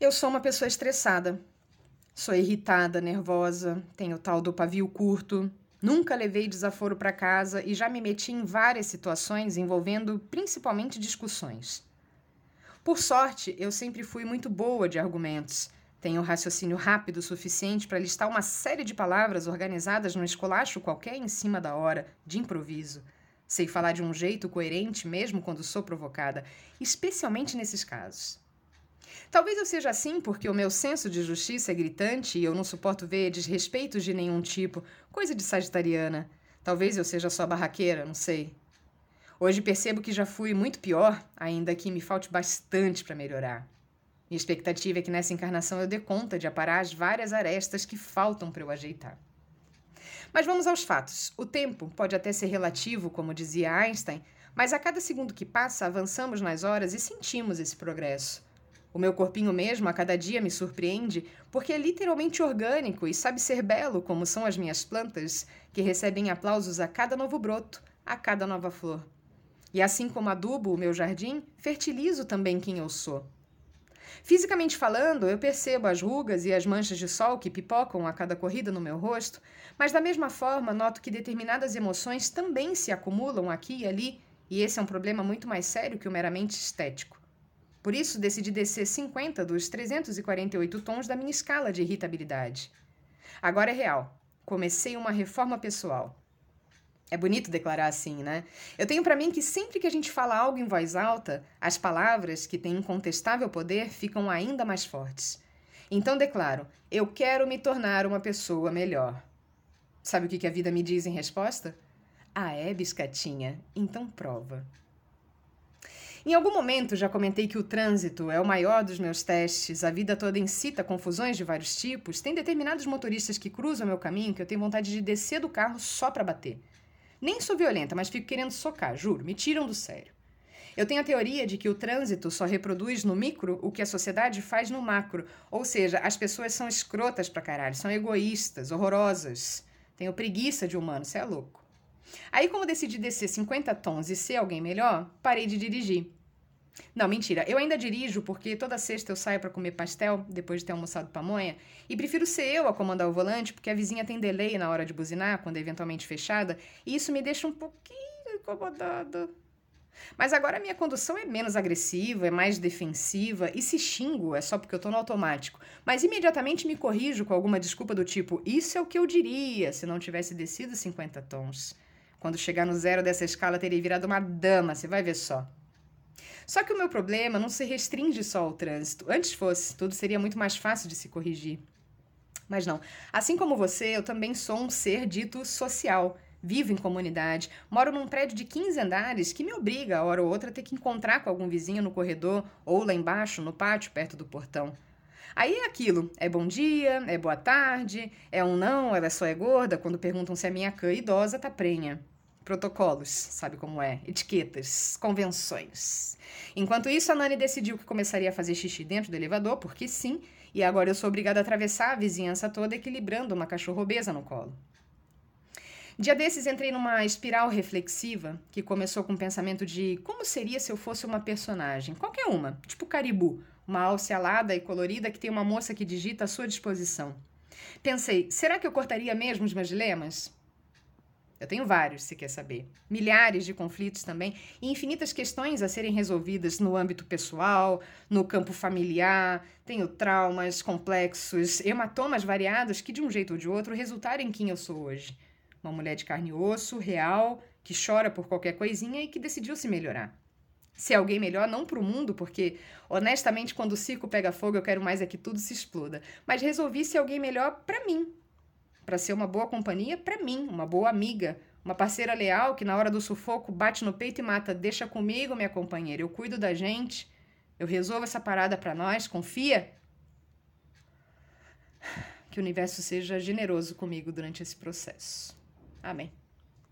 Eu sou uma pessoa estressada. Sou irritada, nervosa, tenho tal do pavio curto. Nunca levei desaforo para casa e já me meti em várias situações envolvendo principalmente discussões. Por sorte, eu sempre fui muito boa de argumentos. Tenho raciocínio rápido o suficiente para listar uma série de palavras organizadas num escolacho qualquer em cima da hora, de improviso. Sei falar de um jeito coerente mesmo quando sou provocada, especialmente nesses casos. Talvez eu seja assim porque o meu senso de justiça é gritante e eu não suporto ver desrespeitos de nenhum tipo, coisa de sagitariana. Talvez eu seja só barraqueira, não sei. Hoje percebo que já fui muito pior, ainda que me falte bastante para melhorar. Minha expectativa é que nessa encarnação eu dê conta de aparar as várias arestas que faltam para eu ajeitar. Mas vamos aos fatos. O tempo pode até ser relativo, como dizia Einstein, mas a cada segundo que passa avançamos nas horas e sentimos esse progresso. O meu corpinho mesmo a cada dia me surpreende, porque é literalmente orgânico e sabe ser belo, como são as minhas plantas, que recebem aplausos a cada novo broto, a cada nova flor. E assim como adubo o meu jardim, fertilizo também quem eu sou. Fisicamente falando, eu percebo as rugas e as manchas de sol que pipocam a cada corrida no meu rosto, mas da mesma forma noto que determinadas emoções também se acumulam aqui e ali, e esse é um problema muito mais sério que o meramente estético. Por isso, decidi descer 50 dos 348 tons da minha escala de irritabilidade. Agora é real. Comecei uma reforma pessoal. É bonito declarar assim, né? Eu tenho para mim que sempre que a gente fala algo em voz alta, as palavras, que têm incontestável poder, ficam ainda mais fortes. Então declaro: eu quero me tornar uma pessoa melhor. Sabe o que a vida me diz em resposta? Ah, é, biscatinha? Então prova. Em algum momento já comentei que o trânsito é o maior dos meus testes, a vida toda incita confusões de vários tipos. Tem determinados motoristas que cruzam meu caminho que eu tenho vontade de descer do carro só para bater. Nem sou violenta, mas fico querendo socar, juro, me tiram do sério. Eu tenho a teoria de que o trânsito só reproduz no micro o que a sociedade faz no macro, ou seja, as pessoas são escrotas pra caralho, são egoístas, horrorosas. Tenho preguiça de humano, você é louco. Aí, como decidi descer 50 tons e ser alguém melhor, parei de dirigir. Não, mentira. Eu ainda dirijo porque toda sexta eu saio para comer pastel depois de ter almoçado pamonha e prefiro ser eu a comandar o volante porque a vizinha tem delay na hora de buzinar quando é eventualmente fechada e isso me deixa um pouquinho incomodada. Mas agora a minha condução é menos agressiva, é mais defensiva e se xingo é só porque eu tô no automático. Mas imediatamente me corrijo com alguma desculpa do tipo: Isso é o que eu diria se não tivesse descido 50 tons. Quando chegar no zero dessa escala, teria virado uma dama, você vai ver só. Só que o meu problema não se restringe só ao trânsito. Antes fosse, tudo seria muito mais fácil de se corrigir. Mas não. Assim como você, eu também sou um ser dito social. Vivo em comunidade, moro num prédio de 15 andares que me obriga, a hora ou outra, a ter que encontrar com algum vizinho no corredor ou lá embaixo, no pátio, perto do portão. Aí é aquilo: é bom dia, é boa tarde, é um não, ela só é gorda, quando perguntam se a minha cã idosa tá prenha. Protocolos, sabe como é? Etiquetas, convenções. Enquanto isso, a Nani decidiu que começaria a fazer xixi dentro do elevador, porque sim, e agora eu sou obrigada a atravessar a vizinhança toda equilibrando uma cachorro obesa no colo. Dia desses entrei numa espiral reflexiva que começou com o pensamento de como seria se eu fosse uma personagem, qualquer uma, tipo Caribu, uma alce alada e colorida que tem uma moça que digita à sua disposição. Pensei, será que eu cortaria mesmo os meus dilemas? Eu tenho vários, se quer saber. Milhares de conflitos também e infinitas questões a serem resolvidas no âmbito pessoal, no campo familiar. Tenho traumas complexos, hematomas variados que, de um jeito ou de outro, resultaram em quem eu sou hoje. Uma mulher de carne e osso, real, que chora por qualquer coisinha e que decidiu se melhorar. Ser alguém melhor, não para o mundo, porque, honestamente, quando o circo pega fogo, eu quero mais é que tudo se exploda. Mas resolvi ser alguém melhor para mim, para ser uma boa companhia para mim, uma boa amiga, uma parceira leal que na hora do sufoco bate no peito e mata, deixa comigo, minha companheira, eu cuido da gente, eu resolvo essa parada para nós, confia. Que o universo seja generoso comigo durante esse processo. Amém.